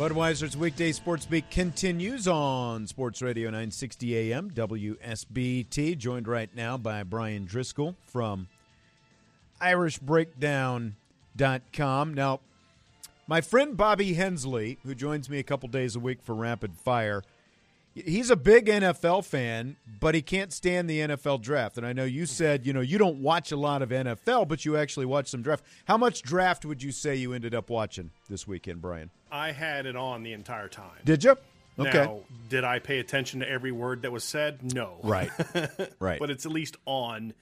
Budweiser's weekday sports beat continues on Sports Radio 960 AM WSBT. Joined right now by Bryan Driskell from IrishBreakdown.com. Now, my friend Bobby Hensley, who joins me a couple days a week for Rapid Fire, he's a big NFL fan, but he can't stand the NFL draft. And I know you said, you know, you don't watch a lot of NFL, but you actually watch some draft. How much draft would you say you ended up watching this weekend, Bryan? I had it on the entire time. Did you? Okay. Now, did I pay attention to every word that was said? No. Right. right. but it's at least on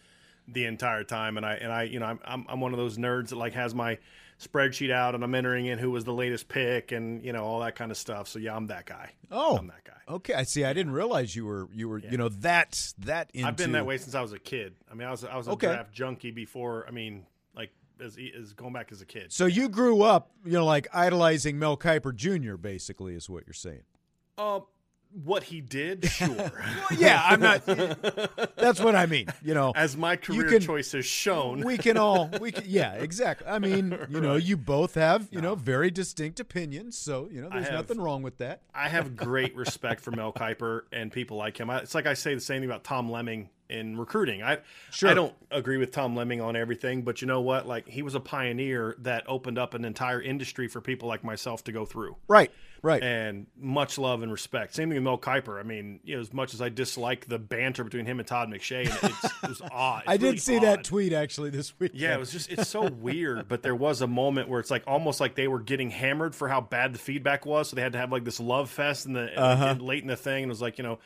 the entire time, and I and I you know I'm I'm, I'm one of those nerds that like has my spreadsheet out and I'm entering in who was the latest pick and you know all that kind of stuff. So yeah, I'm that guy. Oh, I'm that guy. Okay, I see. I didn't realize you were you were yeah. you know that that. Into... I've been that way since I was a kid. I mean, I was I was a okay. draft junkie before. I mean, like as, as going back as a kid. So you grew up, you know, like idolizing Mel Kiper Jr. Basically, is what you're saying. Uh, what he did, sure. well, yeah, I'm not. That's what I mean. You know, as my career can, choice has shown, we can all. We can, yeah, exactly. I mean, you know, you both have you no. know very distinct opinions, so you know, there's have, nothing wrong with that. I have great respect for Mel Kiper and people like him. I, it's like I say the same thing about Tom Lemming in recruiting. I sure. I don't agree with Tom Lemming on everything, but you know what? Like he was a pioneer that opened up an entire industry for people like myself to go through. Right. Right. And much love and respect. Same thing with Mel Kiper. I mean, you know, as much as I dislike the banter between him and Todd McShay, it was odd. It's I did really see odd. that tweet actually this week. Yeah, it was just it's so weird. But there was a moment where it's like almost like they were getting hammered for how bad the feedback was, so they had to have like this love fest in the uh-huh. late in the thing. And it was like, you know,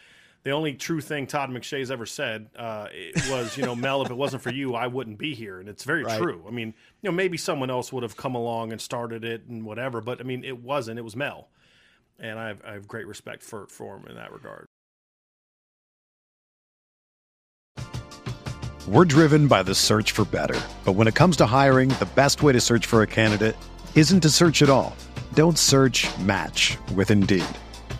the only true thing Todd McShay's ever said uh, was, you know, Mel, if it wasn't for you, I wouldn't be here, and it's very right. true. I mean, you know, maybe someone else would have come along and started it and whatever, but I mean, it wasn't. It was Mel, and I have, I have great respect for for him in that regard. We're driven by the search for better, but when it comes to hiring, the best way to search for a candidate isn't to search at all. Don't search. Match with Indeed.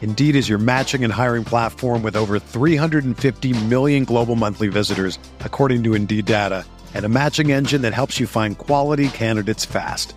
Indeed is your matching and hiring platform with over 350 million global monthly visitors, according to Indeed data, and a matching engine that helps you find quality candidates fast.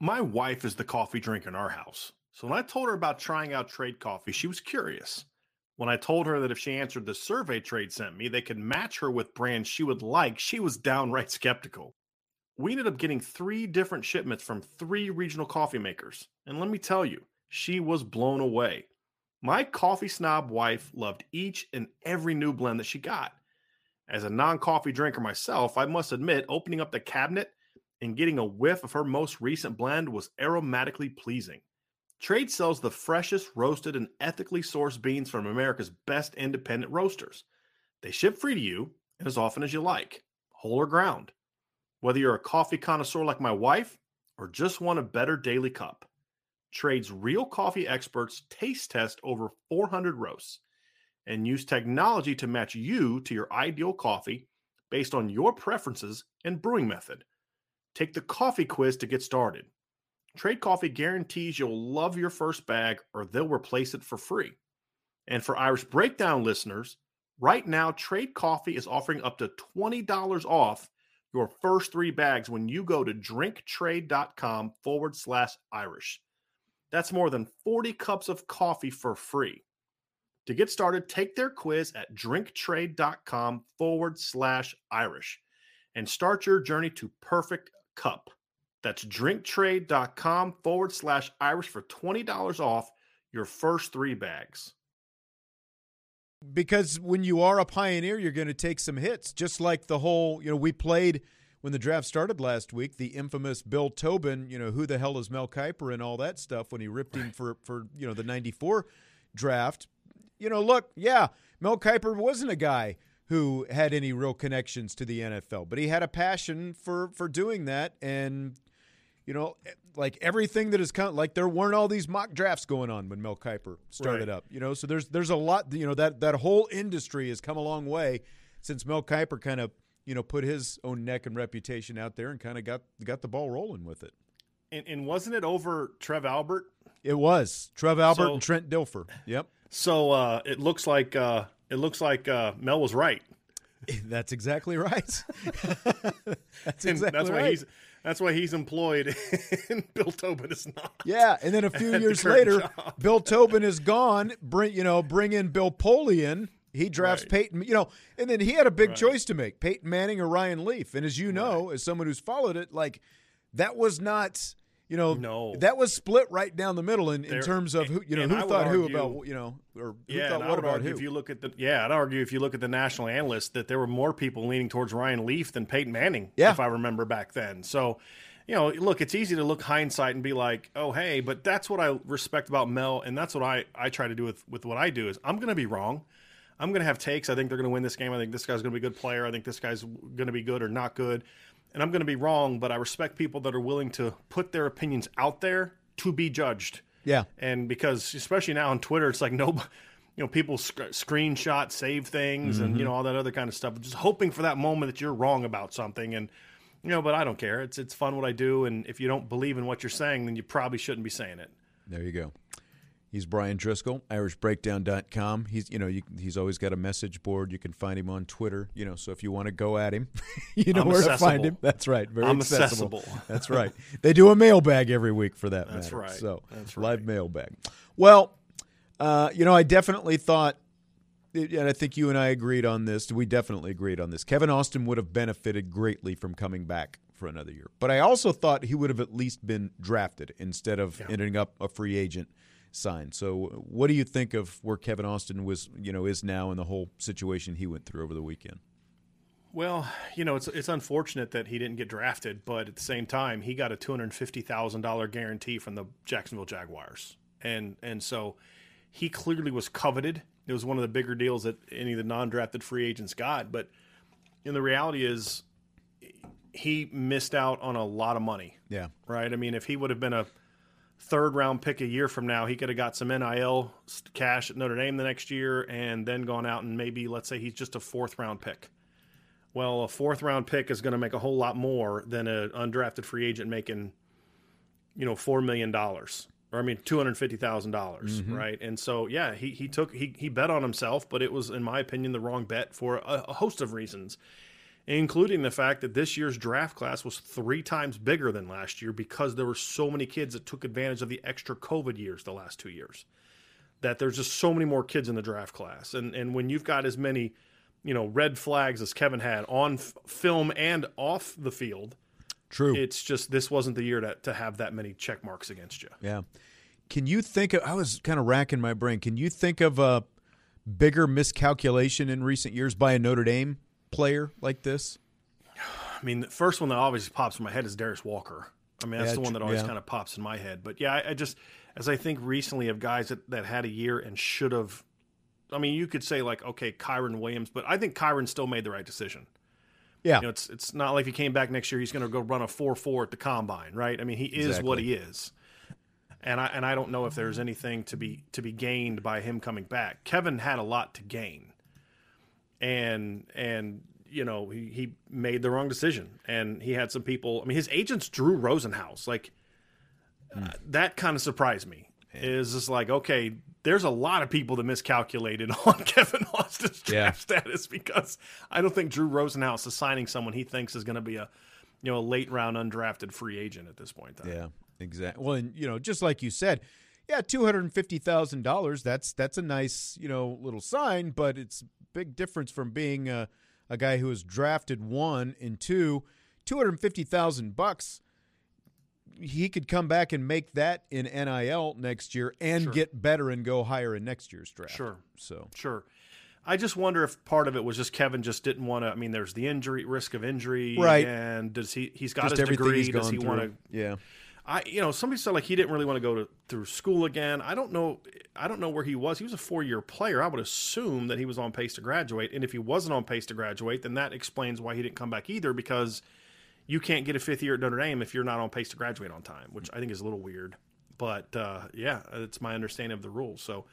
My wife is the coffee drinker in our house. So when I told her about trying out trade coffee, she was curious. When I told her that if she answered the survey trade sent me, they could match her with brands she would like, she was downright skeptical. We ended up getting three different shipments from three regional coffee makers. And let me tell you, she was blown away. My coffee snob wife loved each and every new blend that she got. As a non coffee drinker myself, I must admit, opening up the cabinet and getting a whiff of her most recent blend was aromatically pleasing. Trade sells the freshest roasted and ethically sourced beans from America's best independent roasters. They ship free to you and as often as you like, whole or ground. Whether you're a coffee connoisseur like my wife or just want a better daily cup, Trade's real coffee experts taste test over 400 roasts and use technology to match you to your ideal coffee based on your preferences and brewing method. Take the coffee quiz to get started. Trade Coffee guarantees you'll love your first bag or they'll replace it for free. And for Irish Breakdown listeners, right now Trade Coffee is offering up to $20 off your first three bags when you go to drinktrade.com forward slash Irish. That's more than 40 cups of coffee for free. To get started, take their quiz at drinktrade.com forward slash Irish and start your journey to perfect cup. That's drinktrade.com forward slash Irish for $20 off your first three bags. Because when you are a pioneer, you're going to take some hits, just like the whole, you know, we played when the draft started last week, the infamous Bill Tobin, you know, who the hell is Mel Kiper and all that stuff when he ripped him for, for you know, the 94 draft. You know, look, yeah, Mel Kiper wasn't a guy who had any real connections to the NFL, but he had a passion for for doing that and you know, like everything that has come, like there weren't all these mock drafts going on when Mel Kiper started Right. up. You know, so there's there's a lot. You know that that whole industry has come a long way since Mel Kiper kind of you know put his own neck and reputation out there and kind of got got the ball rolling with it. And, and wasn't it over Trev Albert? It was Trev Albert So- and Trent Dilfer. Yep, So uh, it looks like uh, it looks like uh, Mel was right. that's exactly right. that's exactly that's why right. he's that's why he's employed and Bill Tobin is not. Yeah, and then a few years later, job. Bill Tobin is gone. Bring you know, bring in Bill Polian. He drafts Right. Peyton, you know, and then he had a big Right. choice to make: Peyton Manning or Ryan Leaf. And as you know, as someone who's followed it, like that was not, you know, No. that was split right down the middle in, in There- terms of who, you know, I who thought who about, you know, or who Yeah, thought what about argue who. if you look at the yeah, I'd argue if you look at the national analysts that there were more people leaning towards Ryan Leaf than Peyton Manning. Yeah. if I remember back then. So, you know, look, it's easy to look hindsight and be like, oh hey, but that's what I respect about Mel, and that's what I I try to do with with what I do is I'm going to be wrong. I'm going to have takes. I think they're going to win this game. I think this guy's going to be a good player. I think this guy's going to be good or not good. And I'm going to be wrong, but I respect people that are willing to put their opinions out there to be judged yeah, and because especially now on Twitter, it's like no, you know, people sc- screenshot, save things, and you mm-hmm. know all that other kind of stuff. Just hoping for that moment that you're wrong about something, and you know, but I don't care. It's it's fun what I do, and if you don't believe in what you're saying, then you probably shouldn't be saying it. There you go. He's Bryan Driskell, irishbreakdown.com. He's you know, you, he's always got a message board. You can find him on Twitter, you know, so if you want to go at him, you know I'm where to find him. That's right. Very I'm accessible. accessible. That's right. They do a mailbag every week for that That's matter. right. So, That's live mailbag. Well, uh, you know, I definitely thought and I think you and I agreed on this. We definitely agreed on this. Kevin Austin would have benefited greatly from coming back for another year. But I also thought he would have at least been drafted instead of ending up a free agent signed. So, what do you think of where Kevin Austin was, you know, is now and the whole situation he went through over the weekend? Well, you know, it's it's unfortunate that he didn't get drafted, but at the same time, he got a two hundred fifty thousand dollar guarantee from the Jacksonville Jaguars, and and so he clearly was coveted. It was one of the bigger deals that any of the non drafted free agents got. But know, the reality is, he missed out on a lot of money. Yeah. Right. I mean, if he would have been a third round pick a year from now, he could have got some NIL cash at Notre Dame the next year, and then gone out and maybe let's say he's just a fourth round pick. Well, a fourth round pick is going to make a whole lot more than an undrafted free agent making, you know, four million dollars, or I mean, two hundred fifty thousand dollars, mm-hmm. right? And so, yeah, he he took he he bet on himself, but it was, in my opinion, the wrong bet for a, a host of reasons, including the fact that this year's draft class was three times bigger than last year because there were so many kids that took advantage of the extra COVID years the last two years. that there's just so many more kids in the draft class, and and when you've got as many, you know, red flags as Kevin had on f- film and off the field, True. it's just this wasn't the year to to have that many check marks against you. Yeah. Can you think of? I was kind of racking my brain. Can you think of a bigger miscalculation in recent years by a Notre Dame player like this? I mean, the first one that always pops in my head is Darius Walker. I mean, that's Yeah, the one that always yeah. kind of pops in my head. But yeah, I, I just as I think recently of guys that, that had a year and should have. I mean, you could say like, okay, Kyren Williams, but I think Kyren still made the right decision. Yeah. You know, it's it's not like he came back next year, he's going to go run a four four at the combine, right? I mean, he is what he is, and I and I don't know if there's anything to be to be gained by him coming back. Kevin had a lot to gain, and and you know he he made the wrong decision, and he had some people. I mean, his agents Drew Rosenhaus, like uh, that, kind of surprised me. Is just like okay, there's a lot of people that miscalculated on Kevin Austin's draft Yeah. status because I don't think Drew Rosenhaus is signing someone he thinks is going to be a you know a late round undrafted free agent at this point. In. Yeah, exactly. Well, and you know, just like you said, yeah, two hundred and fifty thousand dollars. That's that's a nice you know little sign, but it's a big difference from being a, a guy who was drafted one and two. Two hundred fifty thousand bucks. He could come back and make that in NIL next year and Sure. get better and go higher in next year's draft. Sure. So Sure. I just wonder if part of it was just Kevin just didn't want to. I mean, there's the injury risk of injury, Right. And does he? He's got just his degree. he's Does he want to? Yeah. I, you know, somebody said like he didn't really want to go to through school again. I don't know. I don't know where he was. He was a four year player. I would assume that he was on pace to graduate. And if he wasn't on pace to graduate, then that explains why he didn't come back either. Because you can't get a fifth year at Notre Dame if you're not on pace to graduate on time, which I think is a little weird. But uh, yeah, it's my understanding of the rules. So,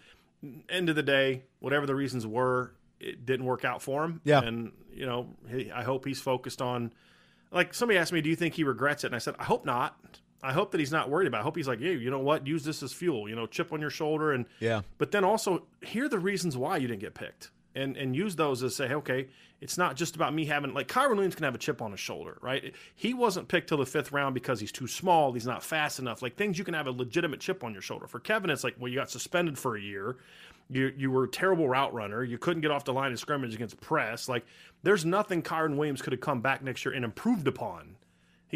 end of the day, whatever the reasons were, it didn't work out for him. Yeah. and you know, he, I hope he's focused on. Like somebody asked me, "Do you think he regrets it?" And I said, "I hope not. I hope that he's not worried about. it. I hope he's like, hey, you know what? Use this as fuel. You know, chip on your shoulder and Yeah. But then also hear the reasons why you didn't get picked, and and use those as say, okay, it's not just about me having like Kyren Williams can have a chip on his shoulder, right? He wasn't picked till the fifth round because he's too small, he's not fast enough. Like things you can have a legitimate chip on your shoulder. For Kevin, it's like, well, you got suspended for a year. You you were a terrible route runner. You couldn't get off the line of scrimmage against press. Like there's nothing Kyren Williams could have come back next year and improved upon.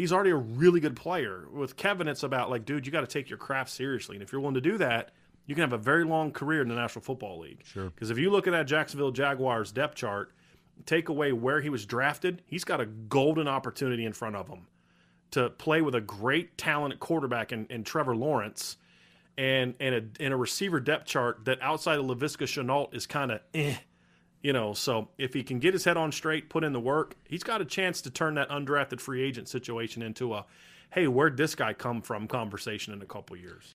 He's already a really good player. With Kevin, it's about like, dude, you got to take your craft seriously, and if you're willing to do that, you can have a very long career in the National Football League. Sure. Because if you look at that Jacksonville Jaguars depth chart, take away where he was drafted, he's got a golden opportunity in front of him to play with a great talented quarterback in, in Trevor Lawrence and and a, and a receiver depth chart that outside of Laviska Shenault is kind of eh. You know, so if he can get his head on straight, put in the work, he's got a chance to turn that undrafted free agent situation into a, hey, where'd this guy come from conversation in a couple years.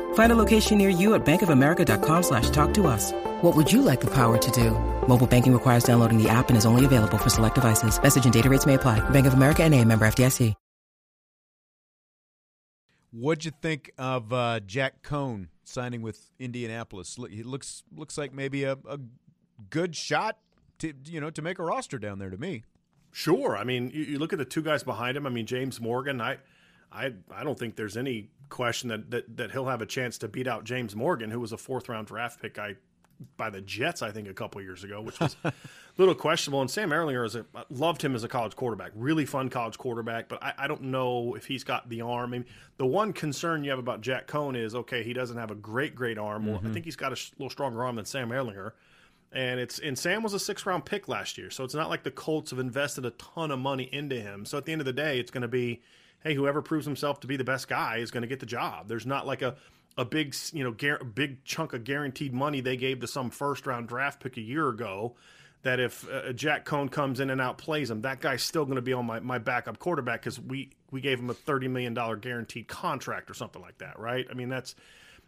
Find a location near you at bankofamerica.com slash talk to us. What would you like the power to do? Mobile banking requires downloading the app and is only available for select devices. Message and data rates may apply. Bank of America and a member FDIC. What'd you think of uh, Jack Coan signing with Indianapolis? He looks looks like maybe a, a good shot to you know to make a roster down there to me. Sure. I mean, you, you look at the two guys behind him. I mean, James Morgan. I, I, I don't think there's any question that, that that he'll have a chance to beat out James Morgan, who was a fourth round draft pick. I by the Jets, I think, a couple years ago, which was a little questionable. And Sam Ehlinger is a, loved him as a college quarterback, really fun college quarterback. But I, I don't know if he's got the arm. I mean, the one concern you have about Jack Coan is okay, he doesn't have a great, great arm. Well, I mm-hmm. think he's got a sh- little stronger arm than Sam Ehlinger. And it's and Sam was a six round pick last year, so it's not like the Colts have invested a ton of money into him. So at the end of the day, it's going to be, hey, whoever proves himself to be the best guy is going to get the job. There's not like a a big you know gar- big chunk of guaranteed money they gave to some first round draft pick a year ago that if uh, Jack Coan comes in and outplays him, that guy's still going to be on my, my backup quarterback because we we gave him a thirty million dollar guaranteed contract or something like that, right? I mean that's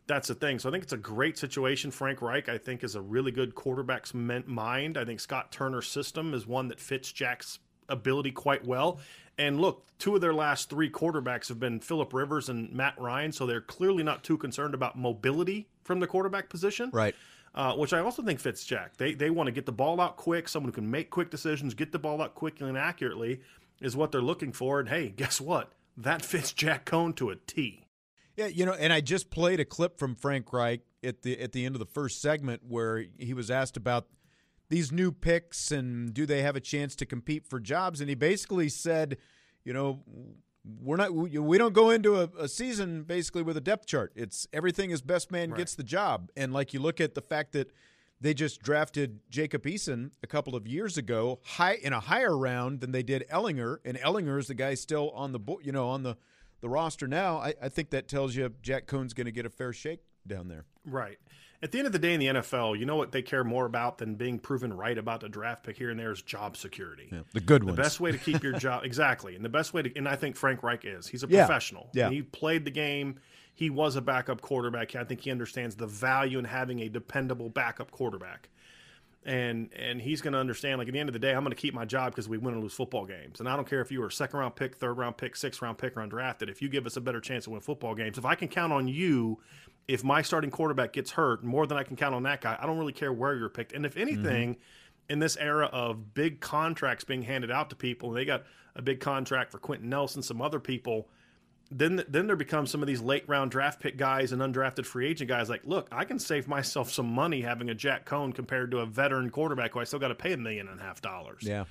that's the thing. So I think it's a great situation. Frank Reich, I think, is a really good quarterback's mind. I think Scott Turner's system is one that fits Jack's ability quite well. And look, two of their last three quarterbacks have been Philip Rivers and Matt Ryan, so they're clearly not too concerned about mobility from the quarterback position. Right. Uh, which I also think fits Jack. They they want to get the ball out quick, someone who can make quick decisions, get the ball out quickly and accurately is what they're looking for. And hey, guess what? That fits Jack Coan to a T. Yeah, you know, and I just played a clip from Frank Reich at the at the end of the first segment where he was asked about these new picks and do they have a chance to compete for jobs, and he basically said, you know, we're not we don't go into a, a season basically with a depth chart. It's everything is best man right. gets the job, and like you look at the fact that they just drafted Jacob Eason a couple of years ago, high in a higher round than they did Ehlinger, and Ehlinger is the guy still on the you know on the the roster now, I, I think that tells you Jack Coan's going to get a fair shake down there. Right. At the end of the day in the NFL, you know what they care more about than being proven right about a draft pick here and there is job security. Yeah, the good ones. The best way to keep your job exactly, and the best way to, and I think Frank Reich is. He's a yeah. professional. Yeah. He played the game. He was a backup quarterback. I think he understands the value in having a dependable backup quarterback and and he's going to understand like at the end of the day i'm going to keep my job because we win or lose football games and i don't care if you were a second round pick third round pick sixth round pick or undrafted if you give us a better chance to win football games if i can count on you if my starting quarterback gets hurt more than i can count on that guy i don't really care where you're picked and if anything mm-hmm. in this era of big contracts being handed out to people and they got a big contract for quenton nelson some other people then then there becomes some of these late round draft pick guys and undrafted free agent guys like, look, I can save myself some money having a Jack Coan compared to a veteran quarterback who I still got to pay a million and a half dollars. Yeah.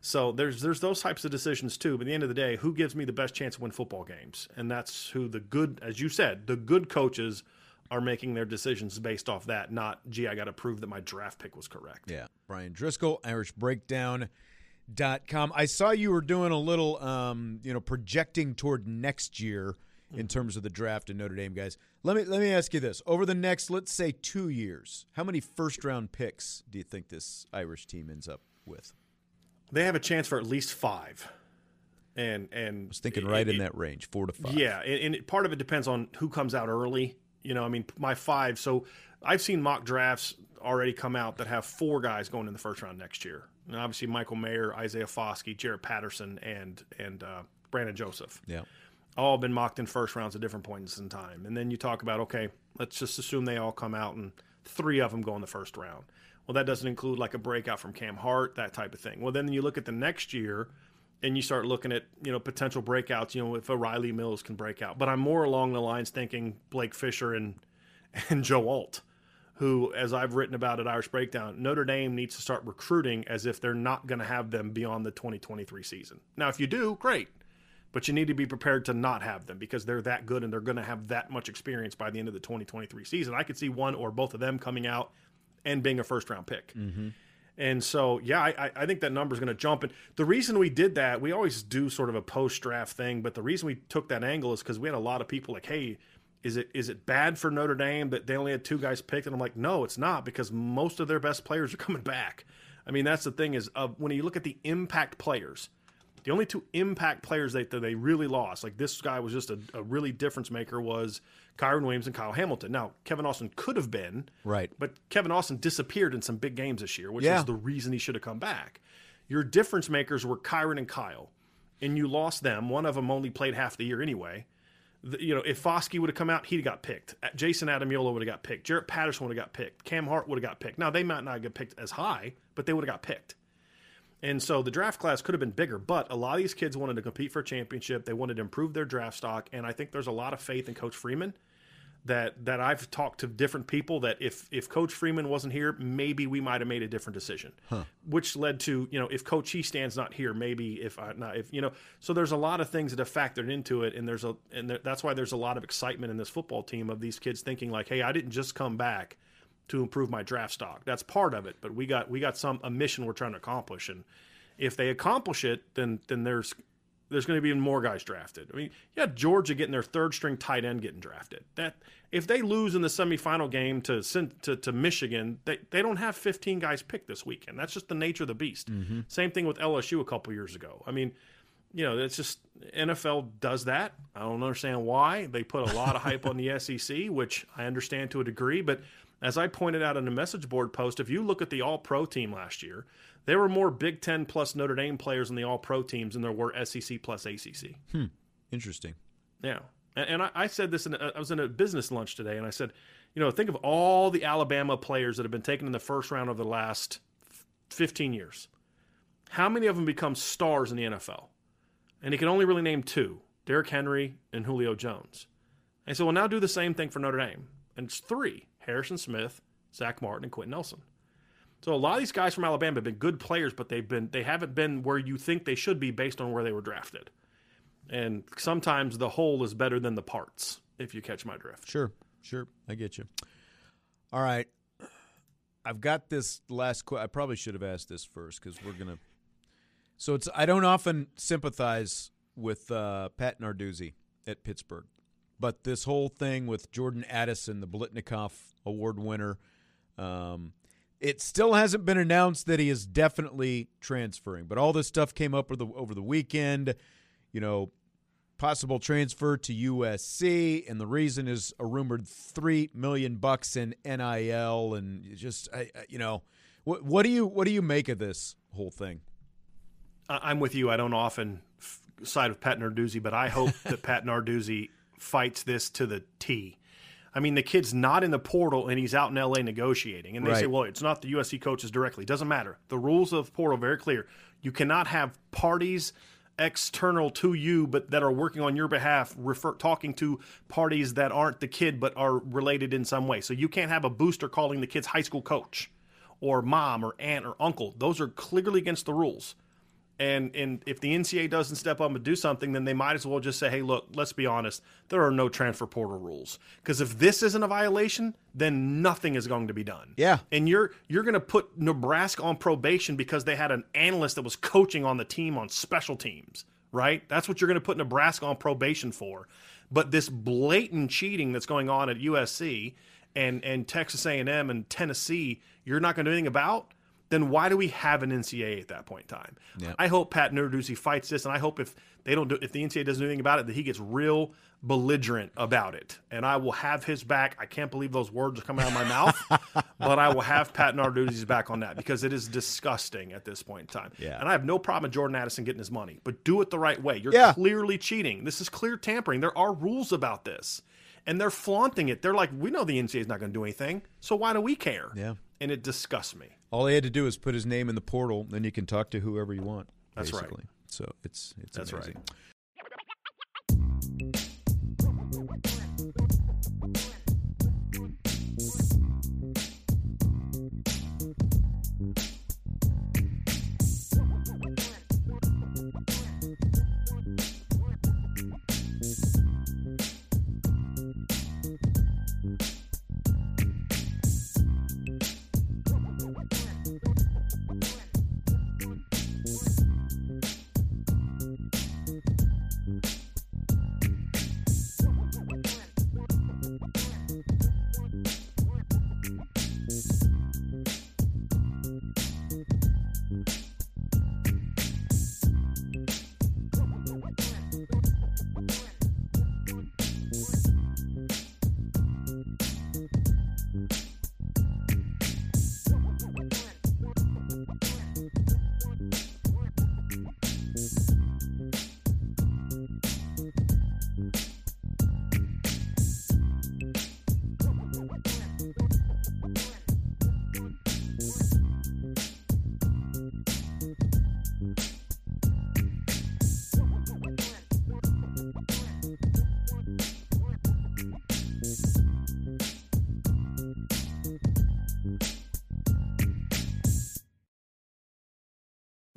So there's there's those types of decisions too. But at the end of the day, who gives me the best chance to win football games? And that's who the good, as you said, the good coaches are making their decisions based off that, not gee, I got to prove that my draft pick was correct. Yeah. Bryan Driskell, Irish Breakdown dot com. I saw you were doing a little, um, you know, projecting toward next year in terms of the draft in Notre Dame guys. Let me let me ask you this: over the next, let's say, two years, how many first round picks do you think this Irish team ends up with? They have a chance for at least five. And and I was thinking right it, in that range, four to five. Yeah, and, and part of it depends on who comes out early. You know, I mean, my five. So I've seen mock drafts already come out that have four guys going in the first round next year. And obviously, Michael Mayer, Isaiah Foskey, Jarrett Patterson, and and uh, Brandon Joseph. Yeah, all been mocked in first rounds at different points in time. And then you talk about okay, let's just assume they all come out and three of them go in the first round. Well, that doesn't include like a breakout from Cam Hart, that type of thing. Well, then you look at the next year and you start looking at you know potential breakouts. You know if a Rylie Mills can break out, but I'm more along the lines thinking Blake Fisher and and Joe Alt who, as I've written about at Irish Breakdown, Notre Dame needs to start recruiting as if they're not going to have them beyond the 2023 season. Now, if you do, great. But you need to be prepared to not have them because they're that good and they're going to have that much experience by the end of the 2023 season. I could see one or both of them coming out and being a first round pick. Mm-hmm. And so, yeah, I, I think that number is going to jump. And the reason we did that, we always do sort of a post draft thing, but the reason we took that angle is because we had a lot of people like, hey, is it is it bad for Notre Dame that they only had two guys picked? And I'm like, no, it's not because most of their best players are coming back. I mean, that's the thing is uh, when you look at the impact players, the only two impact players that, that they really lost, like this guy was just a, a really difference maker, was Kyren Williams and Kyle Hamilton. Now, Kevin Austin could have been, right, but Kevin Austin disappeared in some big games this year, which yeah. was the reason he should have come back. Your difference makers were Kyren and Kyle, and you lost them. One of them only played half the year anyway you know, if Foskey would have come out, he'd have got picked. Jayson Ademilola would have got picked. Jarrett Patterson would have got picked. Cam Hart would have got picked. Now they might not get picked as high, but they would have got picked. And so the draft class could have been bigger, but a lot of these kids wanted to compete for a championship. They wanted to improve their draft stock, and I think there's a lot of faith in Coach Freeman that that I've talked to different people that if if Coach Freeman wasn't here, maybe we might have made a different decision. Huh. Which led to you know if Coach He stands not here, maybe if I not if you know so there's a lot of things that have factored into it, and there's a and there, that's why there's a lot of excitement in this football team of these kids thinking like, hey, I didn't just come back to improve my draft stock. That's part of it, but we got we got some a mission we're trying to accomplish, and if they accomplish it, then then there's there's going to be even more guys drafted. I mean, yeah, Georgia getting their third string tight end getting drafted. That if they lose in the semifinal game to to, to Michigan, they, they don't have 15 guys picked this weekend. That's just the nature of the beast. Mm-hmm. Same thing with LSU a couple years ago. I mean, you know, it's just NFL does that. I don't understand why. They put a lot of hype on the SEC, which I understand to a degree, but as I pointed out in a message board post, if you look at the All Pro team last year, there were more Big Ten plus Notre Dame players in the All Pro teams than there were SEC plus ACC. Hmm. Interesting. Yeah, and, and I, I, said this. In a, I was in a business lunch today, and I said, you know, think of all the Alabama players that have been taken in the first round over the last 15 years. How many of them become stars in the NFL? And he can only really name two: Derrick Henry and Julio Jones. And so, well, now do the same thing for Notre Dame, and it's three: Harrison Smith, Zack Martin, and Quenton Nelson. So a lot of these guys from Alabama have been good players, but they've been they haven't been where you think they should be based on where they were drafted. And sometimes the whole is better than the parts, if you catch my drift. Sure, sure, I get you. All right, I've got this last. Qu- I probably should have asked this first because we're gonna. So it's I don't often sympathize with uh, Pat Narduzzi at Pittsburgh, but this whole thing with Jordan Addison, the Biletnikoff Award winner. Um, it still hasn't been announced that he is definitely transferring, but all this stuff came up over the, over the weekend. You know, possible transfer to USC, and the reason is a rumored three million bucks in NIL, and just you know, what, what do you what do you make of this whole thing? I'm with you. I don't often side with Pat Narduzzi, but I hope that Pat Narduzzi fights this to the T. I mean, the kid's not in the portal and he's out in LA negotiating. And they right. say, well, it's not the USC coaches directly. Doesn't matter. The rules of portal are very clear. You cannot have parties external to you but that are working on your behalf refer talking to parties that aren't the kid but are related in some way. So you can't have a booster calling the kid's high school coach or mom or aunt or uncle. Those are clearly against the rules. And and if the NCAA doesn't step up and do something, then they might as well just say, "Hey, look, let's be honest. There are no transfer portal rules because if this isn't a violation, then nothing is going to be done." Yeah. And you're you're going to put Nebraska on probation because they had an analyst that was coaching on the team on special teams, right? That's what you're going to put Nebraska on probation for. But this blatant cheating that's going on at USC and and Texas A&M and Tennessee, you're not going to do anything about then why do we have an NCAA at that point in time? Yeah. I hope Pat Narduzzi fights this, and I hope if they don't do, if the NCAA doesn't do anything about it, that he gets real belligerent about it. And I will have his back. I can't believe those words are coming out of my mouth, but I will have Pat Narduzzi's back on that because it is disgusting at this point in time. Yeah. And I have no problem with Jordan Addison getting his money, but do it the right way. You're yeah. clearly cheating. This is clear tampering. There are rules about this. And they're flaunting it. They're like, we know the NCAA is not going to do anything, so why do we care? Yeah. And it disgusts me. All he had to do is put his name in the portal, then you can talk to whoever you want. That's basically. right. So it's it's That's amazing. right.